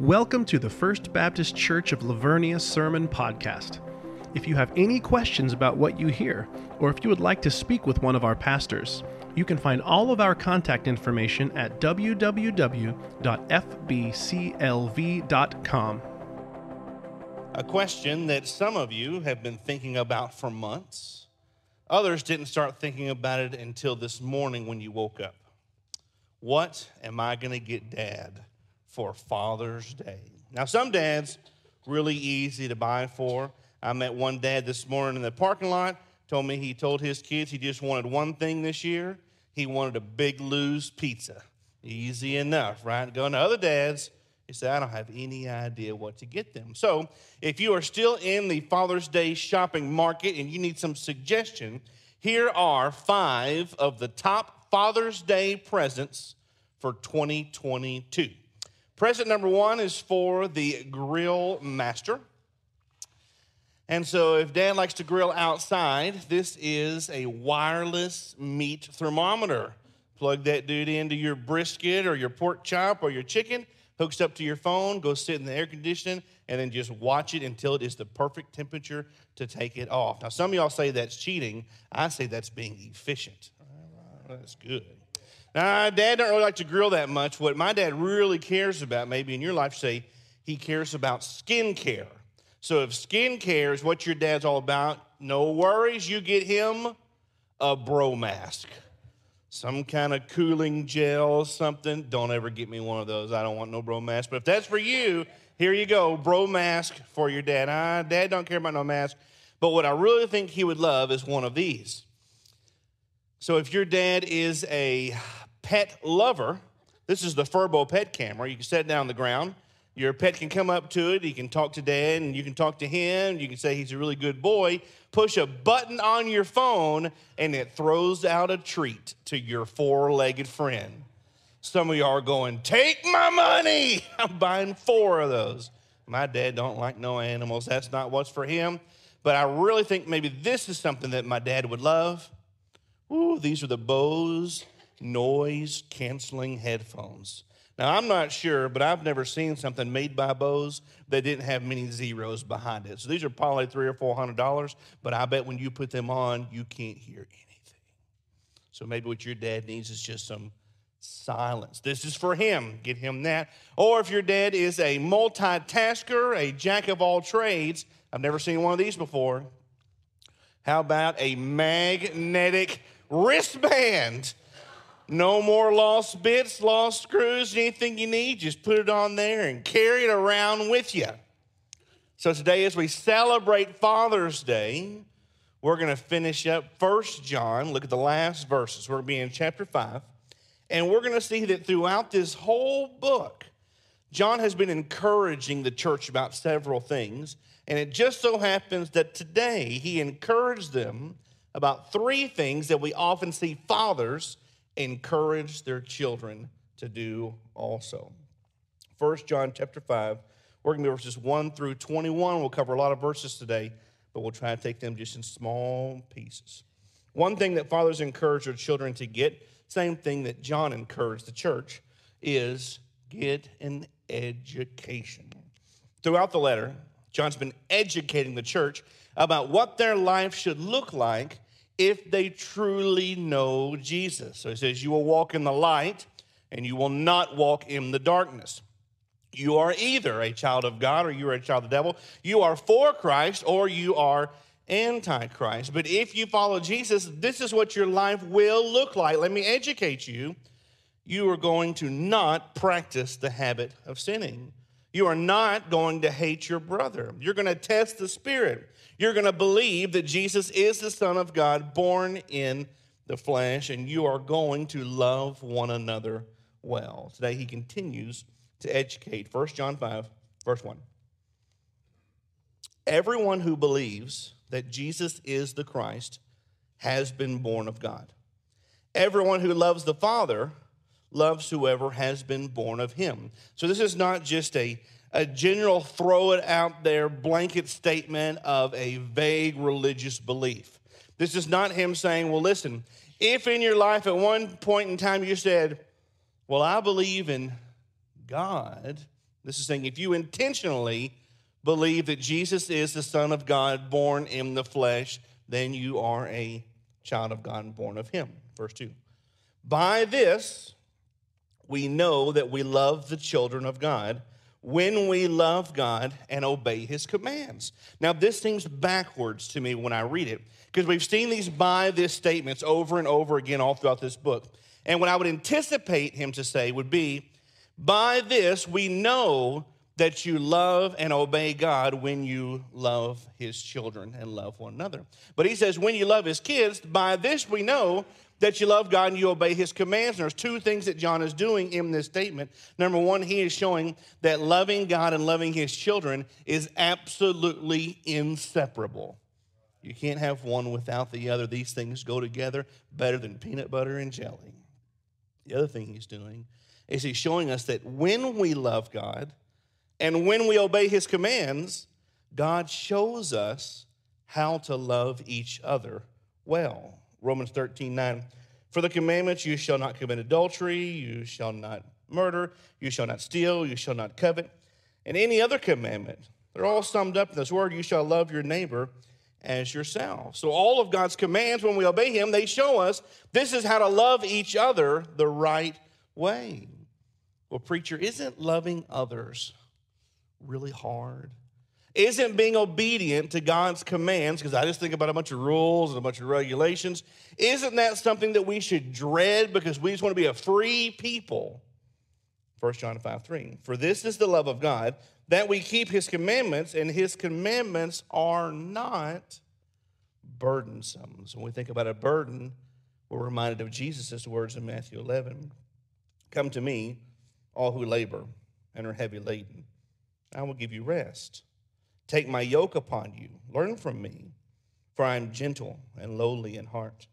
Welcome to the First Baptist Church of La Vernia Sermon Podcast. If you have any questions about what you hear, or if you would like to speak with one of our pastors, you can find all of our contact information at www.fbclv.com. A question that some of you have been thinking about for months. Others didn't start thinking about it until this morning when you woke up. What am I going to get dad for Father's Day? Now, some dads, really easy to buy for. I met one dad this morning in the parking lot, told me he told his kids he just wanted one thing this year. He wanted a Big Lou's pizza. Easy enough, right? Going to other dads, he said, I don't have any idea what to get them. So, if you are still in the Father's Day shopping market and you need some suggestion, here are five of the top Father's Day presents for 2022. Present number one is for the grill master. And so, if dad likes to grill outside, this is a wireless meat thermometer. Plug that dude into your brisket or your pork chop or your chicken, hooks up to your phone, go sit in the air conditioning, and then just watch it until it is the perfect temperature to take it off. Now, some of y'all say that's cheating. I say that's being efficient. That's good. Now, dad don't really like to grill that much. What my dad really cares about, maybe in your life, say he cares about skin care. So if skin care is what your dad's all about, no worries, you get him a bro mask. Some kind of cooling gel, something. Don't ever get me one of those. I don't want no bro mask. But if that's for you, here you go, bro mask for your dad. Ah, dad don't care about no mask. But what I really think he would love is one of these. So if your dad is a pet lover, this is the Furbo pet camera. You can set it down on the ground. Your pet can come up to it. He can talk to dad, and you can talk to him. You can say he's a really good boy. Push a button on your phone, and it throws out a treat to your four legged friend. Some of y'all are going, Take my money. I'm buying four of those. My dad don't like no animals. That's not what's for him. But I really think maybe this is something that my dad would love. Ooh, these are the Bose noise canceling headphones. Now, I'm not sure, but I've never seen something made by Bose that didn't have many zeros behind it. So these are probably three or four hundred dollars, but I bet when you put them on, you can't hear anything. So maybe what your dad needs is just some silence. This is for him. Get him that. Or if your dad is a multitasker, a jack of all trades, I've never seen one of these before. How about a magnetic wristband? No more lost bits, lost screws, anything you need, just put it on there and carry it around with you. So today, as we celebrate Father's Day, we're going to finish up First John. Look at the last verses. We're going to be in chapter 5. And we're going to see that throughout this whole book, John has been encouraging the church about several things. And it just so happens that today he encouraged them about three things that we often see fathers encourage their children to do also. First John chapter 5, we're going to be verses 1 through 21. We'll cover a lot of verses today, but we'll try to take them just in small pieces. One thing that fathers encourage their children to get, same thing that John encouraged the church, is get an education. Throughout the letter, John's been educating the church about what their life should look like if they truly know Jesus. So he says, You will walk in the light and you will not walk in the darkness. You are either a child of God or you are a child of the devil. You are for Christ or you are antichrist. But if you follow Jesus, this is what your life will look like. Let me educate you. You are going to not practice the habit of sinning. You are not going to hate your brother. You're going to test the spirit. You're going to believe that Jesus is the Son of God, born in the flesh, and you are going to love one another well. Today, he continues to educate. 1 John 5, verse 1. Everyone who believes that Jesus is the Christ has been born of God. Everyone who loves the Father loves whoever has been born of him. So, this is not just a a general throw it out there blanket statement of a vague religious belief. This is not him saying, well, listen, if in your life at one point in time you said, well, I believe in God, This is saying if you intentionally believe that Jesus is the Son of God born in the flesh, then you are a child of God born of Him. Verse 2. By this, we know that we love the children of God when we love God and obey His commands. Now, this seems backwards to me when I read it because we've seen these by this statements over and over again all throughout this book. And what I would anticipate him to say would be, by this we know that you love and obey God when you love his children and love one another. But he says, when you love his kids, by this we know that you love God and you obey his commands. And there's two things that John is doing in this statement. Number one, he is showing that loving God and loving his children is absolutely inseparable. You can't have one without the other. These things go together better than peanut butter and jelly. The other thing he's doing is he's showing us that when we love God and when we obey his commands, God shows us how to love each other well. Romans 13, 9. For the commandments, you shall not commit adultery, you shall not murder, you shall not steal, you shall not covet, and any other commandment. They're all summed up in this word you shall love your neighbor as yourself. So, all of God's commands, when we obey Him, they show us this is how to love each other the right way. Well, preacher, isn't loving others really hard? Isn't being obedient to God's commands, because I just think about a bunch of rules and a bunch of regulations, isn't that something that we should dread because we just want to be a free people? 1 John 5 3. For this is the love of God, that we keep his commandments, and his commandments are not burdensome. So when we think about a burden, we're reminded of Jesus' words in Matthew 11 Come to me, all who labor and are heavy laden. I will give you rest. Take my yoke upon you. Learn from me, for I am gentle and lowly in heart.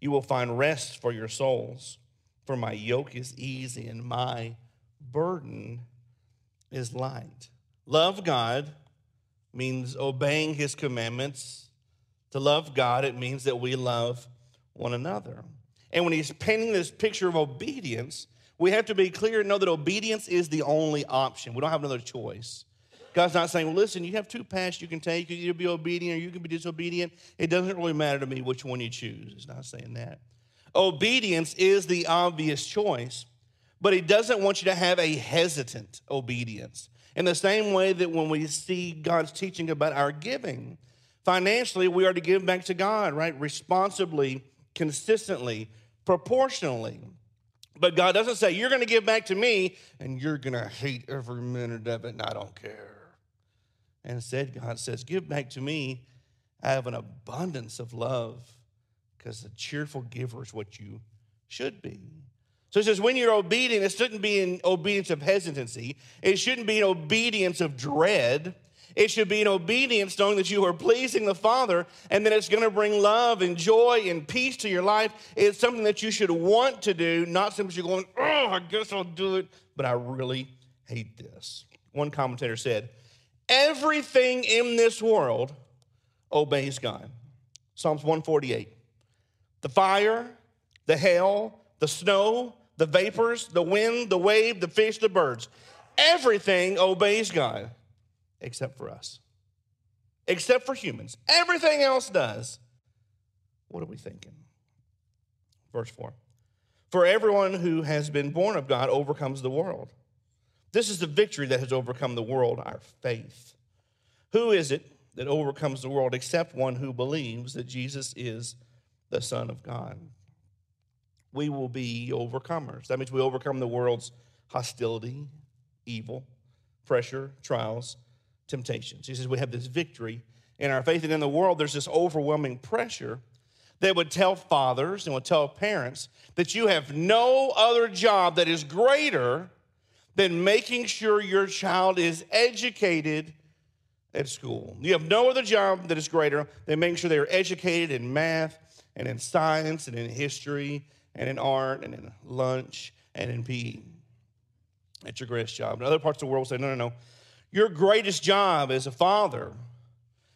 You will find rest for your souls, for my yoke is easy and my burden is light. Love God means obeying his commandments. To love God, it means that we love one another. And when he's painting this picture of obedience, we have to be clear and know that obedience is the only option. We don't have another choice. God's not saying, well, listen, you have two paths you can take. You can either be obedient or you can be disobedient. It doesn't really matter to me which one you choose. He's not saying that. Obedience is the obvious choice, but he doesn't want you to have a hesitant obedience. In the same way that when we see God's teaching about our giving, financially, we are to give back to God, right? Responsibly, consistently, proportionally. But God doesn't say, You're going to give back to me and you're going to hate every minute of it, and I don't care. And instead, God says, Give back to me. I have an abundance of love because a cheerful giver is what you should be. So he says, when you're obedient, it shouldn't be in obedience of hesitancy. It shouldn't be an obedience of dread. It should be an obedience knowing that you are pleasing the Father and that it's going to bring love and joy and peace to your life. It's something that you should want to do, not simply you're going, oh, I guess I'll do it, but I really hate this. One commentator said, everything in this world obeys God. Psalms 148. The fire, the hail, the snow, the vapors, the wind, the wave, the fish, the birds. Everything obeys God except for us, except for humans. Everything else does. What are we thinking? Verse 4 For everyone who has been born of God overcomes the world. This is the victory that has overcome the world, our faith. Who is it that overcomes the world except one who believes that Jesus is the Son of God? we will be overcomers. That means we overcome the world's hostility, evil, pressure, trials, temptations. He says we have this victory in our faith. And in the world, there's this overwhelming pressure that would tell fathers and would tell parents that you have no other job that is greater than making sure your child is educated at school. You have no other job that is greater than making sure they are educated in math and in science and in history and in art and in lunch and in PE. That's your greatest job. And other parts of the world say, no, no, no. Your greatest job as a father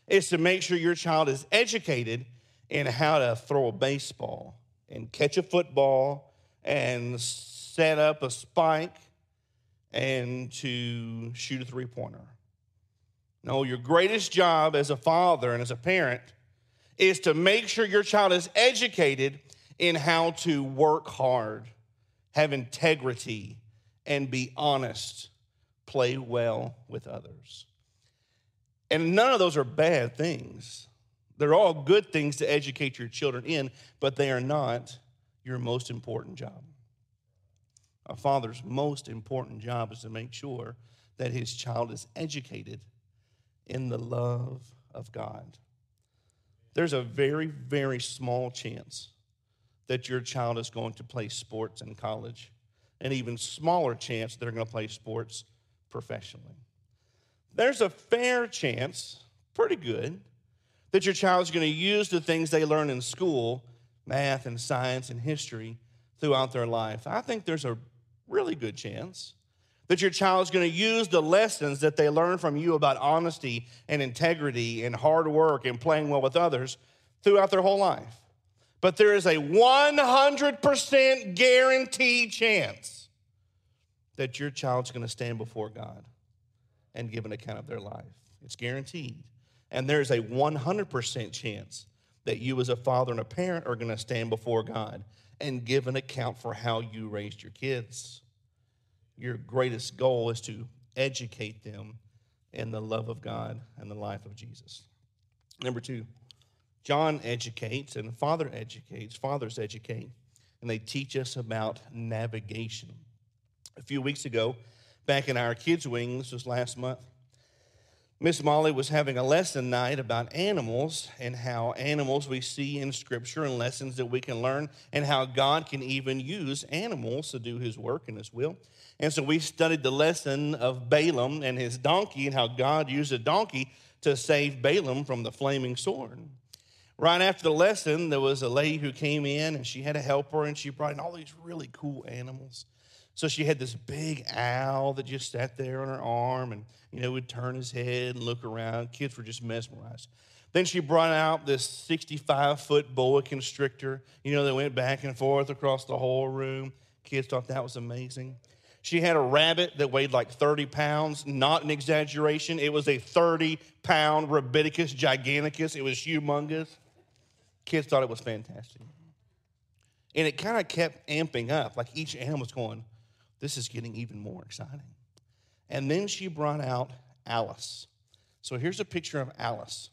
is to make sure your child is educated in how to throw a baseball and catch a football and set up a spike and to shoot a three pointer. No, your greatest job as a father and as a parent is to make sure your child is educated in how to work hard, have integrity, and be honest, play well with others. And none of those are bad things. They're all good things to educate your children in, but they are not your most important job. A father's most important job is to make sure that his child is educated in the love of God. There's a very, very small chance that your child is going to play sports in college, an even smaller chance they're going to play sports professionally. There's a fair chance, pretty good, that your child is going to use the things they learn in school, math and science and history, throughout their life. I think there's a really good chance that your child is going to use the lessons that they learn from you about honesty and integrity and hard work and playing well with others throughout their whole life. But there is a 100% guaranteed chance that your child's going to stand before God and give an account of their life. It's guaranteed. And there's a 100% chance that you, as a father and a parent, are going to stand before God and give an account for how you raised your kids. Your greatest goal is to educate them in the love of God and the life of Jesus. Number two, John educates and Father educates, fathers educate, and they teach us about navigation. A few weeks ago, back in our kids' wing, this was last month, Miss Molly was having a lesson night about animals and how animals we see in Scripture and lessons that we can learn, and how God can even use animals to do His work and His will. And so we studied the lesson of Balaam and his donkey and how God used a donkey to save Balaam from the flaming sword. Right after the lesson, there was a lady who came in and she had a helper and she brought in all these really cool animals. So she had this big owl that just sat there on her arm and, you know, would turn his head and look around. Kids were just mesmerized. Then she brought out this 65 foot boa constrictor, you know, that went back and forth across the whole room. Kids thought that was amazing. She had a rabbit that weighed like 30 pounds, not an exaggeration. It was a 30 pound Rabidicus giganticus. It was humongous. Kids thought it was fantastic. And it kind of kept amping up, like each animal was going, this is getting even more exciting. And then she brought out Alice. So here's a picture of Alice.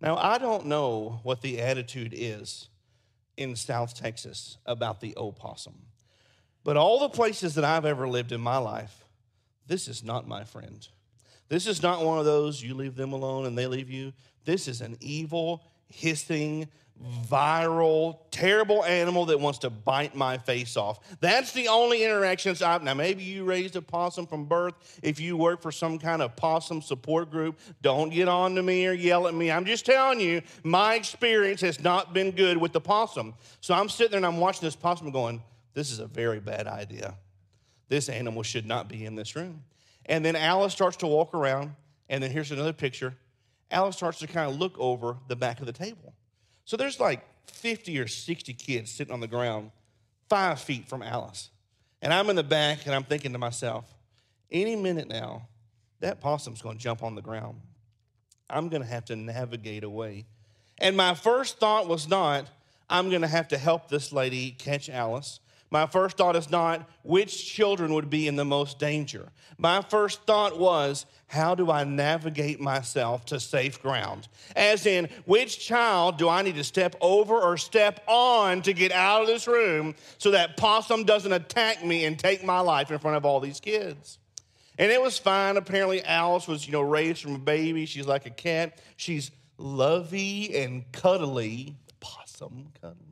Now, I don't know what the attitude is in South Texas about the opossum, but all the places that I've ever lived in my life, this is not my friend. This is not one of those you leave them alone and they leave you. This is an evil, hissing, viral, terrible animal that wants to bite my face off. That's the only interactions I've. Now, maybe you raised a possum from birth. If you work for some kind of possum support group, don't get on to me or yell at me. I'm just telling you, my experience has not been good with the possum. So I'm sitting there and I'm watching this possum going, this is a very bad idea. This animal should not be in this room. And then Alice starts to walk around, and then here's another picture. Alice starts to kind of look over the back of the table. So there's like 50 or 60 kids sitting on the ground, five feet from Alice. And I'm in the back and I'm thinking to myself, any minute now, that possum's to jump on the ground. I'm to have to navigate away. And my first thought was not, I'm to have to help this lady catch Alice. My first thought is not which children would be in the most danger. My first thought was, how do I navigate myself to safe ground? As in, which child do I need to step over or step on to get out of this room so that possum doesn't attack me and take my life in front of all these kids? And it was fine. Apparently, Alice was, you know, raised from a baby. She's like a cat. She's lovey and cuddly. Possum cuddly.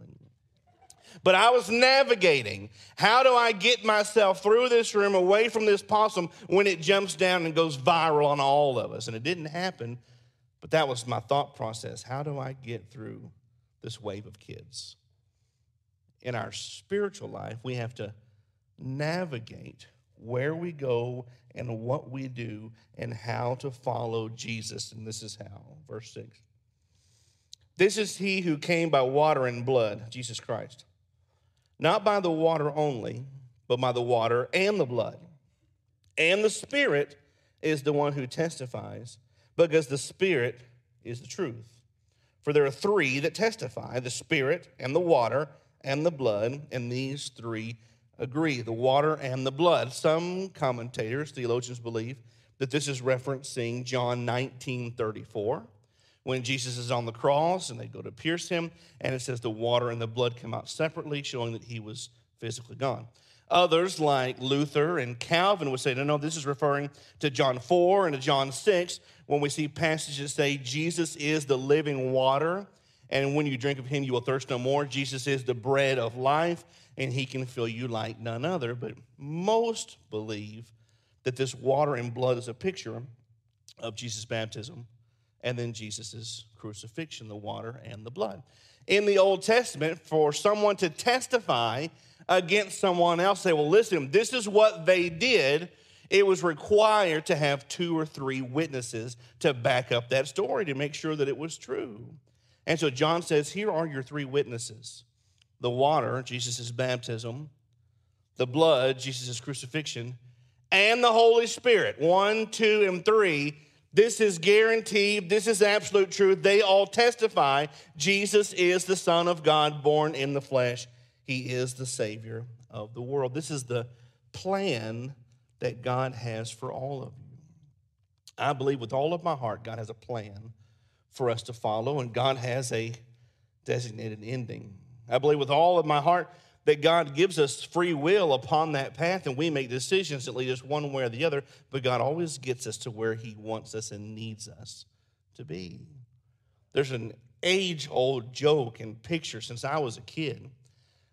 But I was navigating. How do I get myself through this room away from this possum when it jumps down and goes viral on all of us? And it didn't happen, but that was my thought process. How do I get through this wave of kids? In our spiritual life, we have to navigate where we go and what we do and how to follow Jesus. And this is how. Verse 6. This is he who came by water and blood, Jesus Christ not by the water only, but by the water and the blood. And the Spirit is the one who testifies, because the Spirit is the truth. For there are three that testify the Spirit and the water and the blood, and these three agree the water and the blood. Some commentators, theologians, believe that this is referencing John 19 34 when Jesus is on the cross and they go to pierce him, and it says the water and the blood come out separately, showing that he was physically gone. Others, like Luther and Calvin, would say, no, no, this is referring to John 4 and to John 6, when we see passages say Jesus is the living water, and when you drink of him, you will thirst no more. Jesus is the bread of life, and he can fill you like none other. But most believe that this water and blood is a picture of Jesus' baptism and then Jesus' crucifixion, the water and the blood. In the Old Testament, for someone to testify against someone else, say, well, listen, this is what they did. It was required to have two or three witnesses to back up that story to make sure that it was true. And so John says, Here are your three witnesses the water, Jesus' baptism, the blood, Jesus' crucifixion, and the Holy Spirit. One, two, and three this is guaranteed. This is absolute truth. They all testify Jesus is the Son of God born in the flesh. He is the Savior of the world. This is the plan that God has for all of you. I believe with all of my heart, God has a plan for us to follow, and God has a designated ending. I believe with all of my heart that God gives us free will upon that path and we make decisions that lead us one way or the other, but God always gets us to where He wants us and needs us to be. There's an age old joke and picture since I was a kid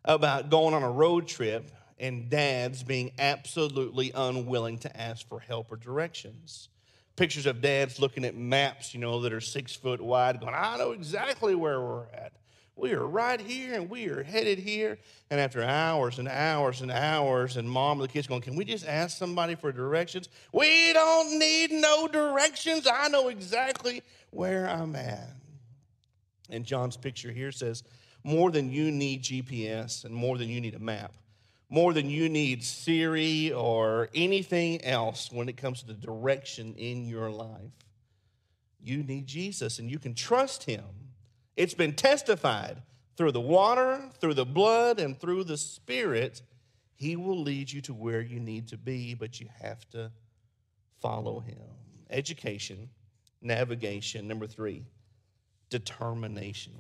about going on a road trip and dads being absolutely unwilling to ask for help or directions. Pictures of dads looking at maps, you know, that are six foot wide, going, I know exactly where we're at we are right here and we are headed here. And after hours and hours and hours, and mom and the kids going, Can we just ask somebody for directions? We don't need no directions. I know exactly where I'm at. And John's picture here says, More than you need GPS and more than you need a map, more than you need Siri or anything else when it comes to the direction in your life, you need Jesus and you can trust him it's been testified through the water, through the blood, and through the Spirit. He will lead you to where you need to be, but you have to follow Him. Education, navigation. Number three, determination.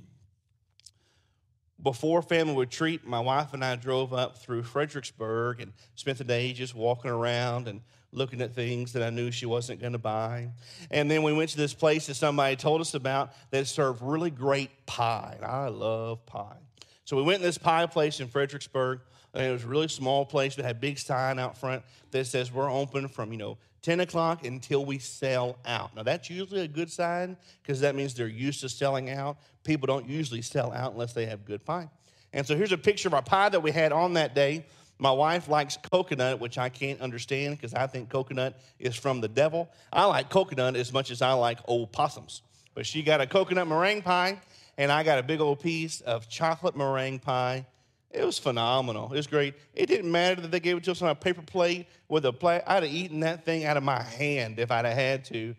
Before family retreat, my wife and I drove up through Fredericksburg and spent the day just walking around and looking at things that I knew she wasn't going to buy. And then we went to this place that somebody told us about that served really great pie. I love pie. So we went in this pie place in Fredericksburg. And it was a really small place, but had a big sign out front that says we're open from, you know, 10 o'clock until we sell out. Now, that's usually a good sign because that means they're used to selling out. People don't usually sell out unless they have good pie. And so here's a picture of our pie that we had on that day. My wife likes coconut, which I can't understand because I think coconut is from the devil. I like coconut as much as I like old possums. But she got a coconut meringue pie, and I got a big old piece of chocolate meringue pie. It was phenomenal. It was great. It didn't matter that they gave it to us on a paper plate with a plate. I'd have eaten that thing out of my hand if I'd have had to.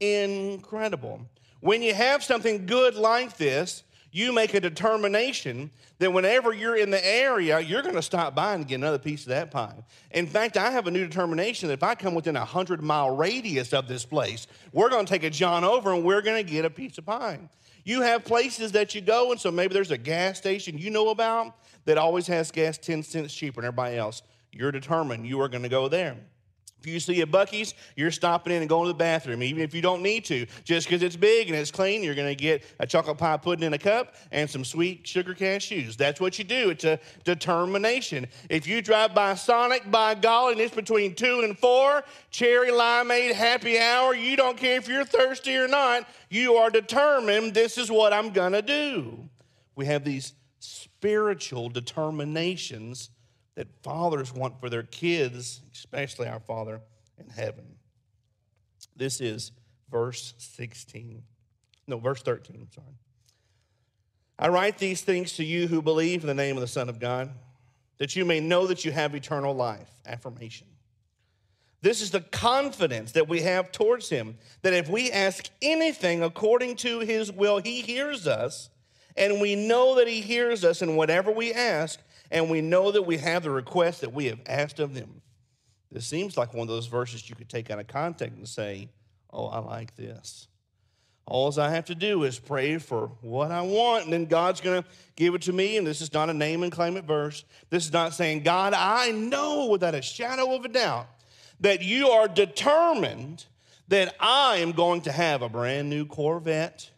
Incredible. When you have something good like this, you make a determination that whenever you're in the area, you're going to stop by and get another piece of that pie. In fact, I have a new determination that if I come within a 100 mile radius of this place, we're going to take a John over and we're going to get a piece of pie. You have places that you go, and so maybe there's a gas station you know about that always has gas 10 cents cheaper than everybody else. You're determined you are going to go there. If you see a Buc-ee's, you're stopping in and going to the bathroom, even if you don't need to. Just because it's big and it's clean, you're going to get a chocolate pie pudding in a cup and some sweet sugar cashews. That's what you do. It's a determination. If you drive by Sonic, by golly, and it's between two and four, cherry limeade happy hour, you don't care if you're thirsty or not. You are determined, this is what I'm going to do. We have these spiritual determinations that fathers want for their kids, especially our Father in heaven. This is verse 16. No, verse 13, I'm sorry. I write these things to you who believe in the name of the Son of God, that you may know that you have eternal life. Affirmation. This is the confidence that we have towards him that if we ask anything according to his will, he hears us. And we know that he hears us in whatever we ask. And we know that we have the request that we have asked of them. This seems like one of those verses you could take out of context and say, Oh, I like this. All I have to do is pray for what I want, and then God's going to give it to me. And this is not a name and claim it verse. This is not saying, God, I know without a shadow of a doubt that you are determined that I am going to have a brand new Corvette.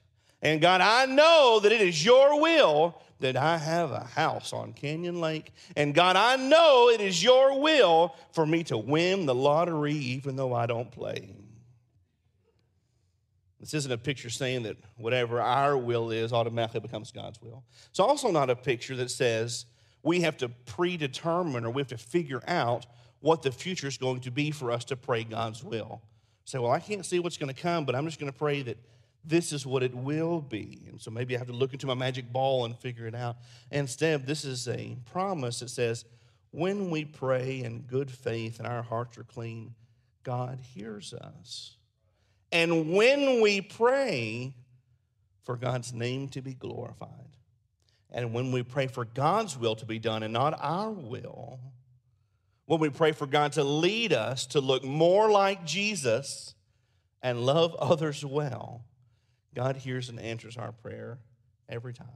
And God, I know that it is your will that I have a house on Canyon Lake. And God, I know it is your will for me to win the lottery even though I don't play. This isn't a picture saying that whatever our will is automatically becomes God's will. It's also not a picture that says we have to predetermine or we have to figure out what the future is going to be for us to pray God's will. Say, well, I can't see what's going to come, but I'm just going to pray that this is what it will be. And so maybe I have to look into my magic ball and figure it out. Instead, this is a promise that says, when we pray in good faith and our hearts are clean, God hears us. And when we pray for God's name to be glorified, and when we pray for God's will to be done and not our will, when we pray for God to lead us to look more like Jesus and love others well, God hears and answers our prayer every time.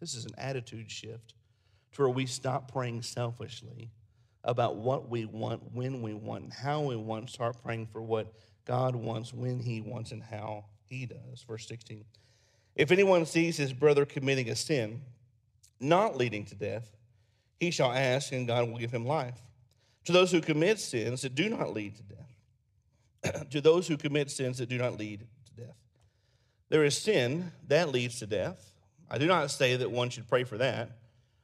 This is an attitude shift to where we stop praying selfishly about what we want, when we want, how we want, start praying for what God wants, when He wants, and how He does. Verse 16. If anyone sees his brother committing a sin not leading to death, he shall ask, and God will give him life. To those who commit sins that do not lead to death, to those who commit sins that do not lead to death. There is sin that leads to death. I do not say that one should pray for that.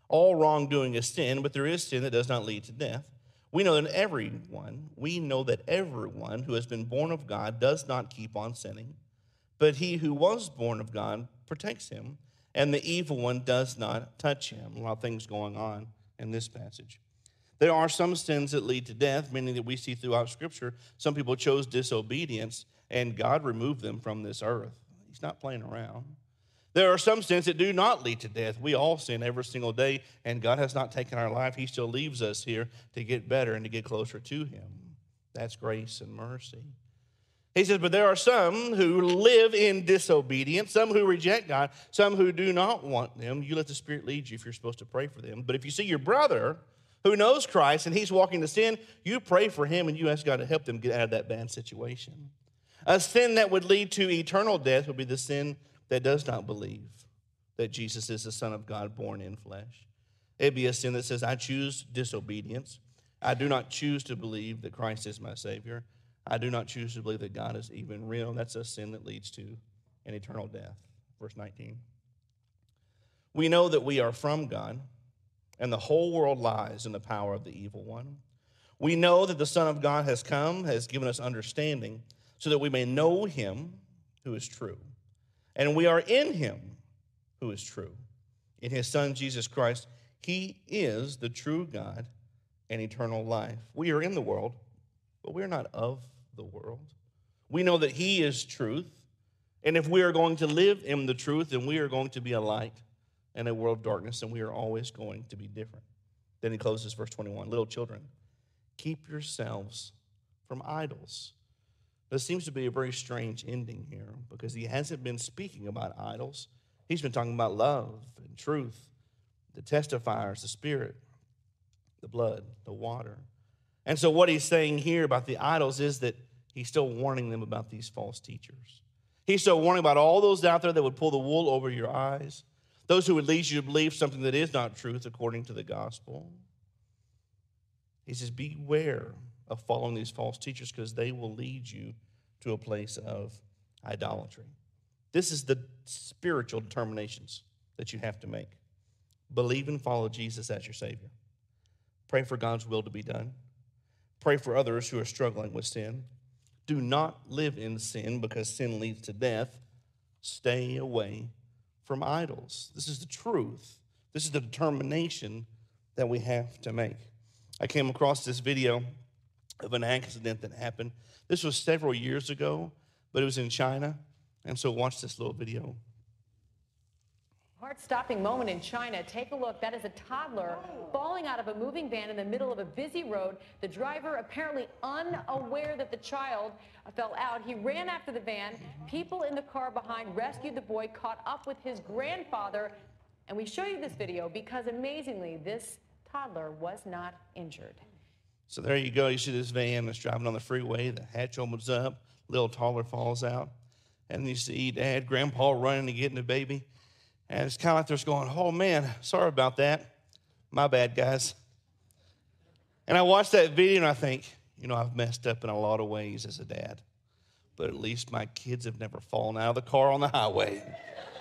All wrongdoing is sin, but there is sin that does not lead to death. We know that everyone, we know that everyone who has been born of God does not keep on sinning, but he who was born of God protects him, and the evil one does not touch him. A lot of things going on in this passage. There are some sins that lead to death, meaning that we see throughout Scripture. Some people chose disobedience, and God removed them from this earth. He's not playing around. There are some sins that do not lead to death. We all sin every single day, and God has not taken our life. He still leaves us here to get better and to get closer to Him. That's grace and mercy. He says, but there are some who live in disobedience, some who reject God, some who do not want them. You let the Spirit lead you if you're supposed to pray for them. But if you see your brother who knows Christ and he's walking to sin, you pray for him and you ask God to help them get out of that bad situation. A sin that would lead to eternal death would be the sin that does not believe that Jesus is the Son of God born in flesh. It'd be a sin that says, I choose disobedience. I do not choose to believe that Christ is my Savior. I do not choose to believe that God is even real. That's a sin that leads to an eternal death. Verse 19. We know that we are from God and the whole world lies in the power of the evil one. We know that the Son of God has come, has given us understanding, so that we may know him who is true. And we are in him who is true. In his Son, Jesus Christ, he is the true God and eternal life. We are in the world, but we're not of the world. We know that he is truth. And if we are going to live in the truth, then we are going to be a light in a world of darkness, and we are always going to be different. Then he closes verse 21 Little children, keep yourselves from idols. This seems to be a very strange ending here because he hasn't been speaking about idols. He's been talking about love and truth, the testifiers, the spirit, the blood, the water. And so, what he's saying here about the idols is that he's still warning them about these false teachers. He's still warning about all those out there that would pull the wool over your eyes, those who would lead you to believe something that is not truth according to the gospel. He says, Beware of following these false teachers because they will lead you to a place of idolatry. This is the spiritual determinations that you have to make. Believe and follow Jesus as your Savior. Pray for God's will to be done. Pray for others who are struggling with sin. Do not live in sin because sin leads to death. Stay away from idols. This is the truth. This is the determination that we have to make. I came across this video of an accident that happened. This was several years ago, but it was in China. And so watch this little video. Heart stopping moment in China. Take a look. That is a toddler falling out of a moving van in the middle of a busy road. The driver, apparently unaware that the child fell out, he ran after the van. People in the car behind rescued the boy, caught up with his grandfather. And we show you this video because amazingly, this toddler was not injured. So there you go. You see this van that's driving on the freeway. The hatch opens up. Little taller falls out. And you see dad, grandpa running to get the baby. And it's kind of like they're going, oh man, sorry about that. My bad, guys. And I watch that video and I think, you know, I've messed up in a lot of ways as a dad. But at least my kids have never fallen out of the car on the highway.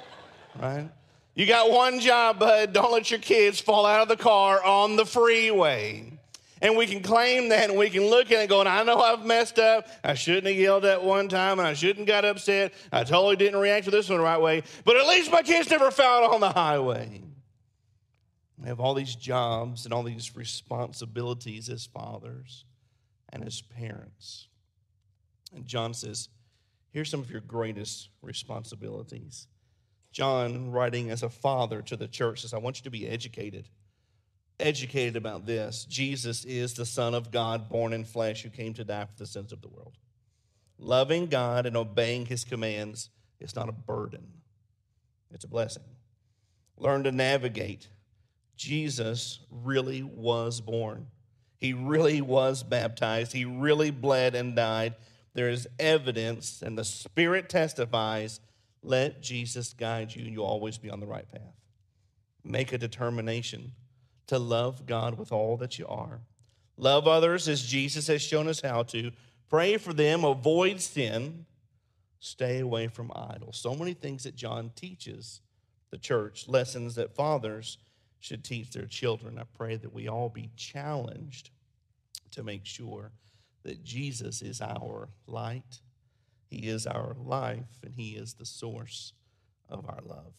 right? You got one job, bud. Don't let your kids fall out of the car on the freeway. And we can claim that and we can look at it going, I know I've messed up. I shouldn't have yelled at one time and I shouldn't got upset. I totally didn't react to this one the right way. But at least my kids never fell on the highway. We have all these jobs and all these responsibilities as fathers and as parents. And John says, Here's some of your greatest responsibilities. John, writing as a father to the church, says, I want you to be educated educated about this. Jesus is the Son of God, born in flesh, who came to die for the sins of the world. Loving God and obeying his commands is not a burden, it's a blessing. Learn to navigate. Jesus really was born. He really was baptized. He really bled and died. There is evidence, and the Spirit testifies. Let Jesus guide you, and you'll always be on the right path. Make a determination to love God with all that you are. Love others as Jesus has shown us how to. Pray for them, avoid sin, stay away from idols. So many things that John teaches the church, lessons that fathers should teach their children. I pray that we all be challenged to make sure that Jesus is our light, He is our life, and He is the source of our love.